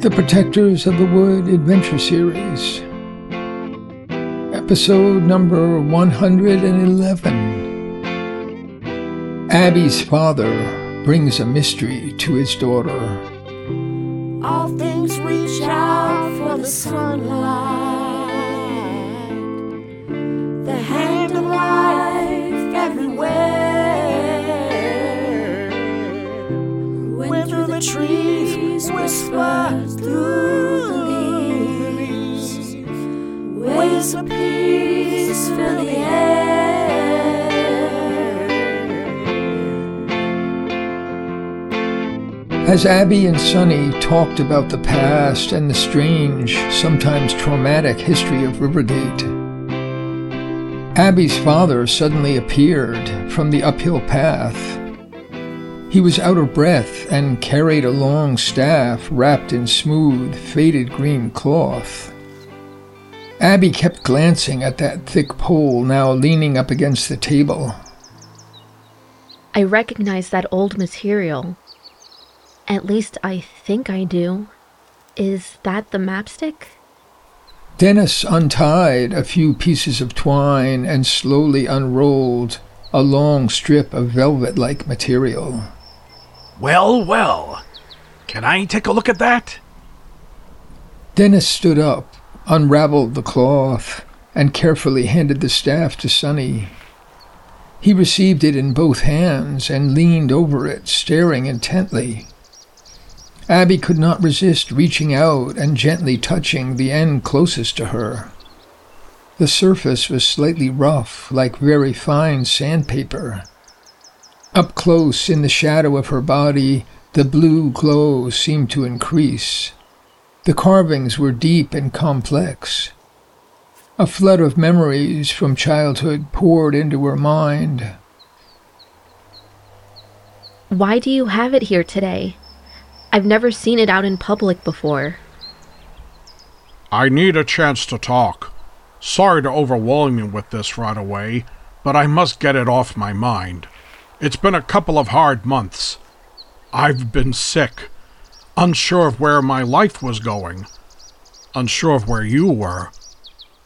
The Protectors of the Wood Adventure Series, episode number 111. Abby's father brings a mystery to his daughter. All things reach out for the sunlight, through the leaves. Waves of peace fill the air. As Abby and Sonny talked about the past and the strange, sometimes traumatic history of Rivergate, Abby's father suddenly appeared from the uphill path. He was out of breath and carried a long staff wrapped in smooth, faded green cloth. Abby kept glancing at that thick pole now leaning up against the table. I recognize that old material. At least I think I do. Is that the mapstick? Dennis untied a few pieces of twine and slowly unrolled a long strip of velvet like material. Well, well. Can I take a look at that? Dennis stood up, unraveled the cloth, and carefully handed the staff to Sonny. He received it in both hands and leaned over it, staring intently. Abby could not resist reaching out and gently touching the end closest to her. The surface was slightly rough, like very fine sandpaper. Up close in the shadow of her body, the blue glow seemed to increase. The carvings were deep and complex. A flood of memories from childhood poured into her mind. Why do you have it here today? I've never seen it out in public before. I need a chance to talk. Sorry to overwhelm you with this right away, but I must get it off my mind. It's been a couple of hard months. I've been sick, unsure of where my life was going, unsure of where you were.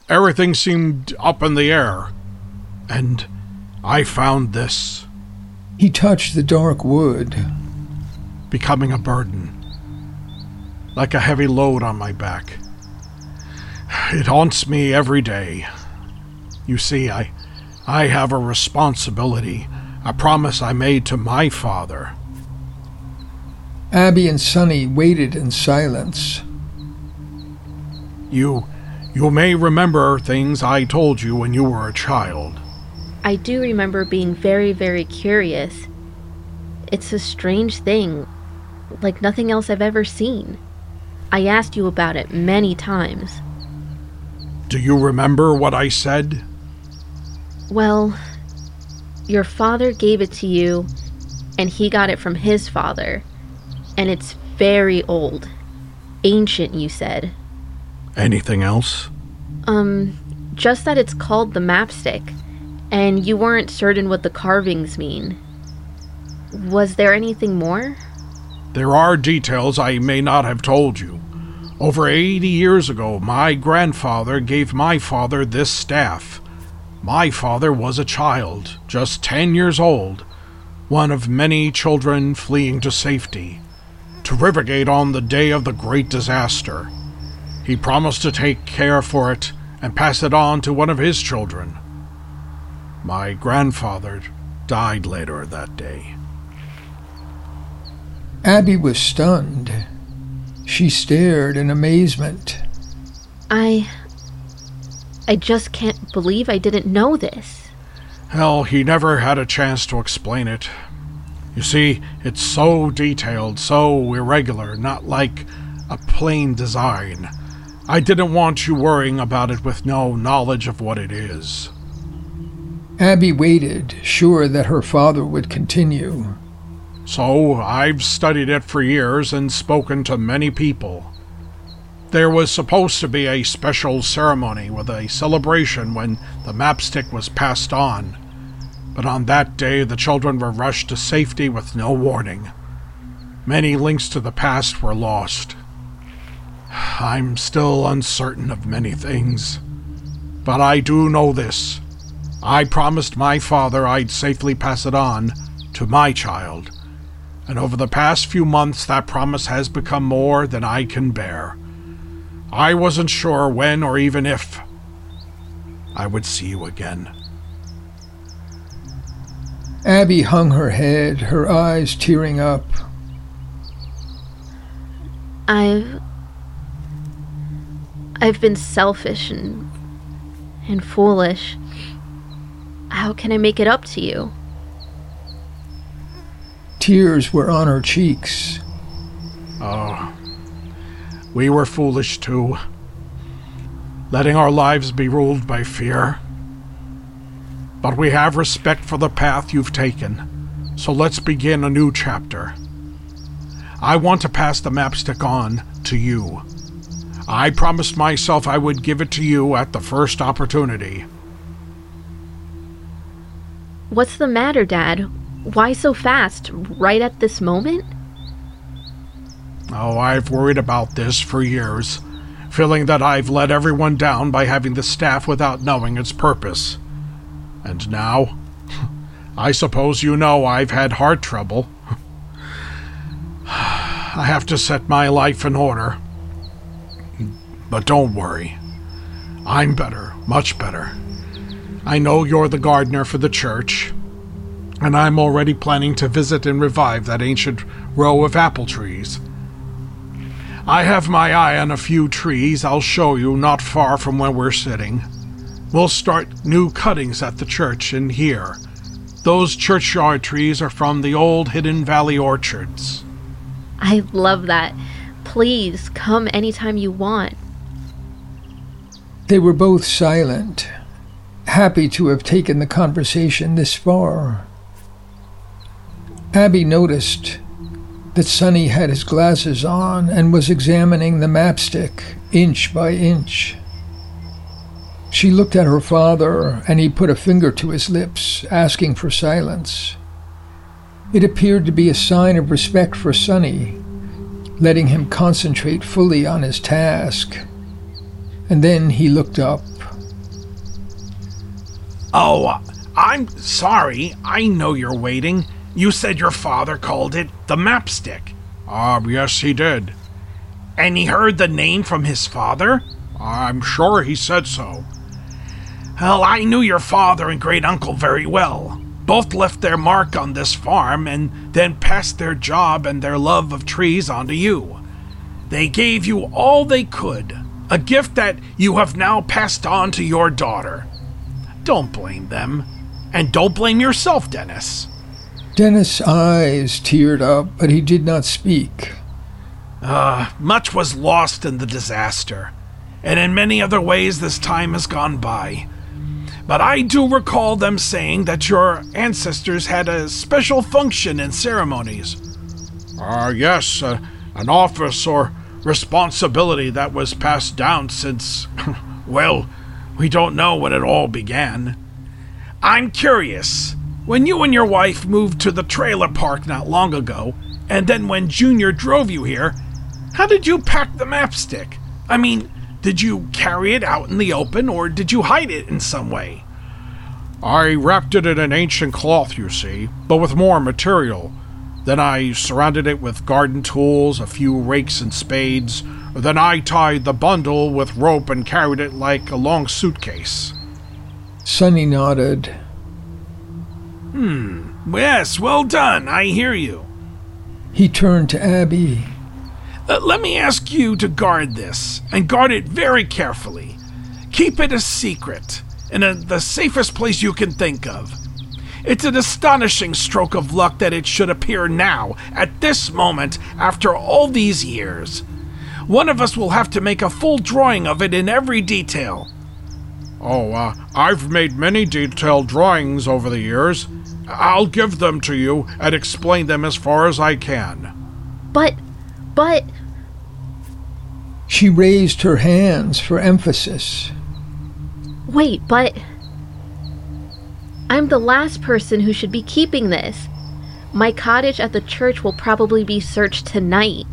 Everything seemed up in the air. And I found this He touched the dark wood. becoming a burden, like a heavy load on my back. It haunts me every day. You see, I, I have a responsibility, a promise I made to my father. Abby and Sonny waited in silence. You, you may remember things I told you when you were a child. I do remember being very, very curious. It's a strange thing, like nothing else I've ever seen. I asked you about it many times. Do you remember what I said? Well, your father gave it to you, and he got it from his father. And it's very old. Ancient, you said. Anything else? Um, just that it's called the mapstick, and you weren't certain what the carvings mean. Was there anything more? There are details I may not have told you. Over 80 years ago, my grandfather gave my father this staff. My father was a child, just 10 years old, one of many children fleeing to safety, to Rivergate on the day of the great disaster. He promised to take care for it and pass it on to one of his children. My grandfather died later that day. Abby was stunned. She stared in amazement. I. I just can't believe I didn't know this. Hell, he never had a chance to explain it. You see, it's so detailed, so irregular, not like a plain design. I didn't want you worrying about it with no knowledge of what it is. Abby waited, sure that her father would continue. So, I've studied it for years and spoken to many people. There was supposed to be a special ceremony with a celebration when the mapstick was passed on, but on that day the children were rushed to safety with no warning. Many links to the past were lost. I'm still uncertain of many things. But I do know this. I promised my father I'd safely pass it on to my child. And over the past few months, that promise has become more than I can bear. I wasn't sure when or even if I would see you again. Abby hung her head, her eyes tearing up. I've I've been selfish and and foolish. How can I make it up to you? Tears were on her cheeks. Oh, we were foolish too, letting our lives be ruled by fear. But we have respect for the path you've taken, so let's begin a new chapter. I want to pass the mapstick on to you. I promised myself I would give it to you at the first opportunity. What's the matter, Dad? Why so fast? Right at this moment? Oh, I've worried about this for years, feeling that I've let everyone down by having the staff without knowing its purpose. And now, I suppose you know I've had heart trouble. I have to set my life in order. But don't worry. I'm better, much better. I know you're the gardener for the church, and I'm already planning to visit and revive that ancient row of apple trees. I have my eye on a few trees I'll show you not far from where we're sitting. We'll start new cuttings at the church and here. Those churchyard trees are from the old Hidden Valley orchards. I love that. Please come anytime you want. They were both silent, happy to have taken the conversation this far. Abby noticed that Sonny had his glasses on and was examining the mapstick inch by inch. She looked at her father, and he put a finger to his lips, asking for silence. It appeared to be a sign of respect for Sonny, letting him concentrate fully on his task. And then he looked up. Oh, I'm sorry. I know you're waiting. You said your father called it the mapstick. Ah, yes, he did. And he heard the name from his father? I'm sure he said so. Well, I knew your father and great uncle very well. Both left their mark on this farm and then passed their job and their love of trees on to you. They gave you all they could, a gift that you have now passed on to your daughter. Don't blame them. And don't blame yourself, Dennis. Dennis' eyes teared up, but he did not speak. Uh, much was lost in the disaster, and in many other ways this time has gone by. But I do recall them saying that your ancestors had a special function in ceremonies. Ah, uh, yes, uh, an office or responsibility that was passed down since, well, we don't know when it all began. I'm curious. When you and your wife moved to the trailer park not long ago, and then when Junior drove you here, how did you pack the mapstick? I mean, did you carry it out in the open, or did you hide it in some way? I wrapped it in an ancient cloth, you see, but with more material. Then I surrounded it with garden tools, a few rakes and spades. Then I tied the bundle with rope and carried it like a long suitcase. Sonny nodded. Hmm. Yes, well done. I hear you. He turned to Abby. Uh, let me ask you to guard this, and guard it very carefully. Keep it a secret, in a, the safest place you can think of. It's an astonishing stroke of luck that it should appear now, at this moment, after all these years. One of us will have to make a full drawing of it in every detail. Oh, uh, I've made many detailed drawings over the years. I'll give them to you and explain them as far as I can. But, but. She raised her hands for emphasis. Wait, but. I'm the last person who should be keeping this. My cottage at the church will probably be searched tonight.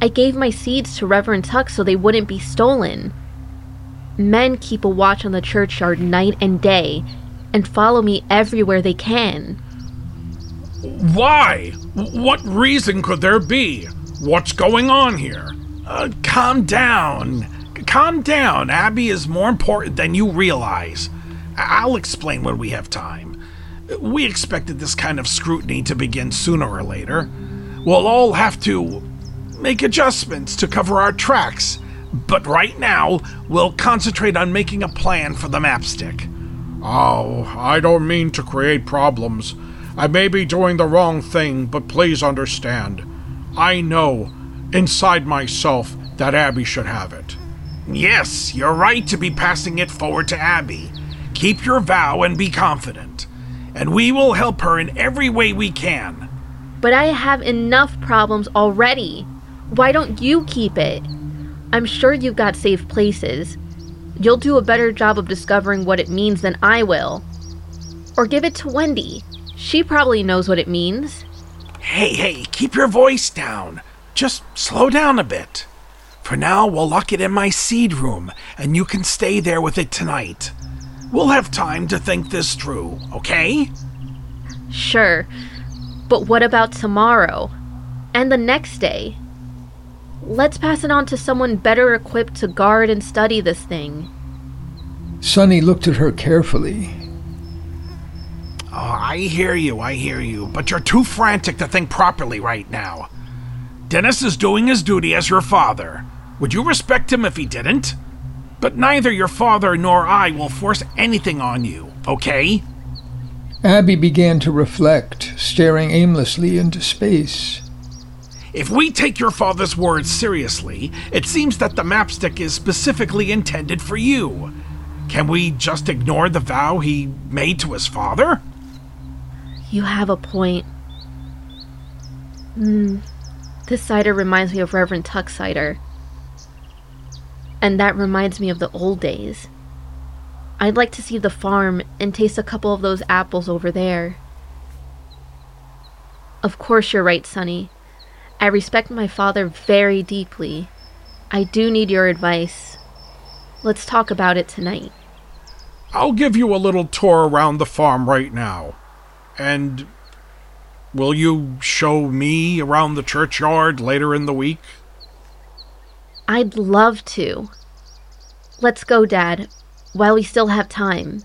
I gave my seeds to Reverend Tuck so they wouldn't be stolen. Men keep a watch on the churchyard night and day and follow me everywhere they can. Why? What reason could there be? What's going on here? Uh, calm down. Calm down. Abby is more important than you realize. I'll explain when we have time. We expected this kind of scrutiny to begin sooner or later. We'll all have to make adjustments to cover our tracks, but right now, we'll concentrate on making a plan for the mapstick. Oh, I don't mean to create problems. I may be doing the wrong thing, but please understand. I know, inside myself, that Abby should have it. Yes, you're right to be passing it forward to Abby. Keep your vow and be confident. And we will help her in every way we can. But I have enough problems already. Why don't you keep it? I'm sure you've got safe places. You'll do a better job of discovering what it means than I will. Or give it to Wendy. She probably knows what it means. Hey, hey, keep your voice down. Just slow down a bit. For now, we'll lock it in my seed room, and you can stay there with it tonight. We'll have time to think this through, okay? Sure. But what about tomorrow? And the next day? Let's pass it on to someone better equipped to guard and study this thing. Sonny looked at her carefully. Oh, I hear you, I hear you, but you're too frantic to think properly right now. Dennis is doing his duty as your father. Would you respect him if he didn't? But neither your father nor I will force anything on you, okay? Abby began to reflect, staring aimlessly into space. If we take your father's words seriously, it seems that the mapstick is specifically intended for you. Can we just ignore the vow he made to his father? You have a point. Hmm. This cider reminds me of Reverend Tuck cider. And that reminds me of the old days. I'd like to see the farm and taste a couple of those apples over there. Of course, you're right, Sonny. I respect my father very deeply. I do need your advice. Let's talk about it tonight. I'll give you a little tour around the farm right now. And will you show me around the churchyard later in the week? I'd love to. Let's go, Dad, while we still have time.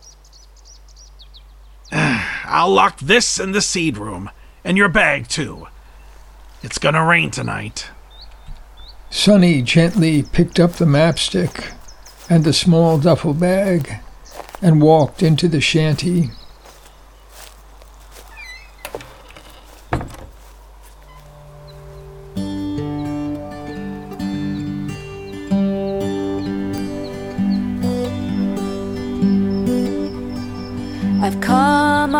I'll lock this in the seed room, and your bag, too. It's gonna rain tonight. Sonny gently picked up the mapstick and the small duffel bag and walked into the shanty. I've come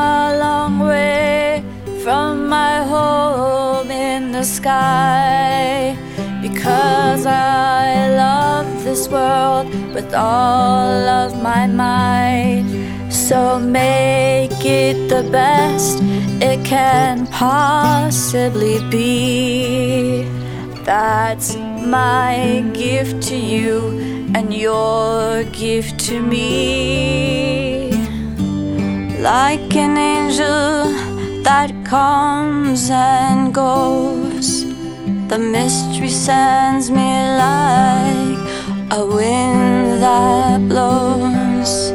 the sky because I love this world with all of my might. So make it the best it can possibly be. That's my gift to you and your gift to me like an angel that comes and goes. The mystery sends me like a wind that blows.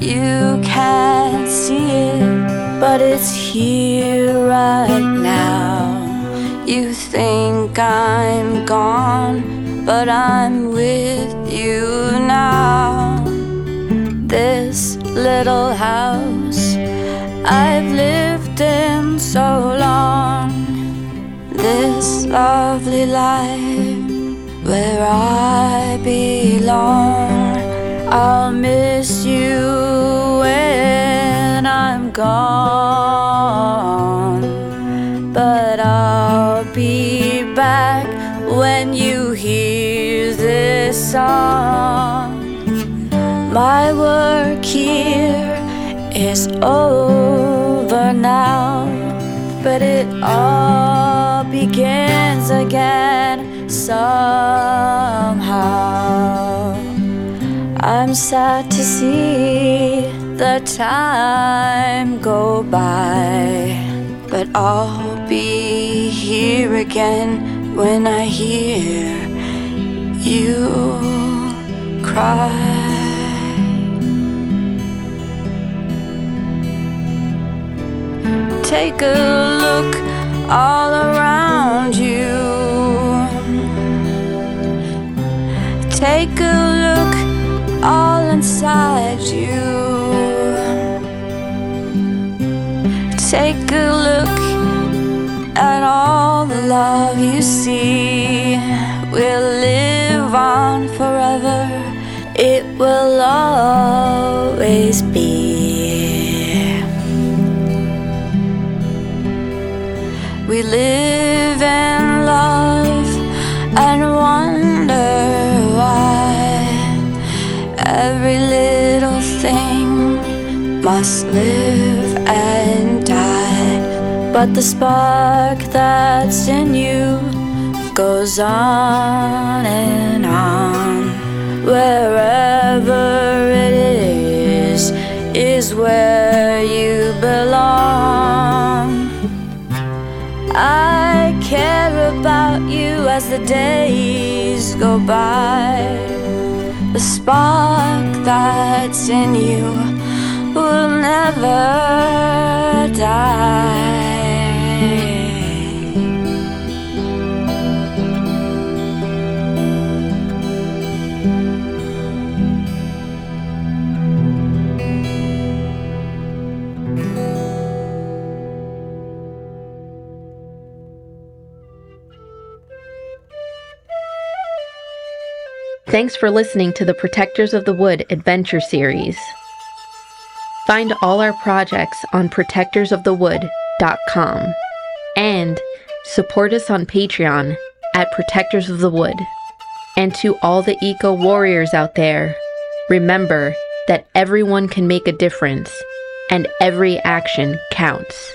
You can't see it, but it's here right now. You think I'm gone, but I'm with you now this little house I've lived in so long. This lovely life where I belong. I'll miss you when I'm gone, but I'll be back when you hear this song. My work here is over now, but it all begins again somehow. I'm sad to see the time go by, but I'll be here again when I hear you cry. Take a look all around Take a look all inside you. Take a look at all the love you see. We'll live on forever. It will always be. We live and love and wonder must live and die. But the spark that's in you goes on and on. Wherever it is, is where you belong. I care about you as the days go by. The spark that's in you will never die. Thanks for listening to the Protectors of the Wood Adventure Series. Find all our projects on protectorsofthewood.com and support us on Patreon at Protectors of the Wood. And to all the eco warriors out there, remember that everyone can make a difference and every action counts.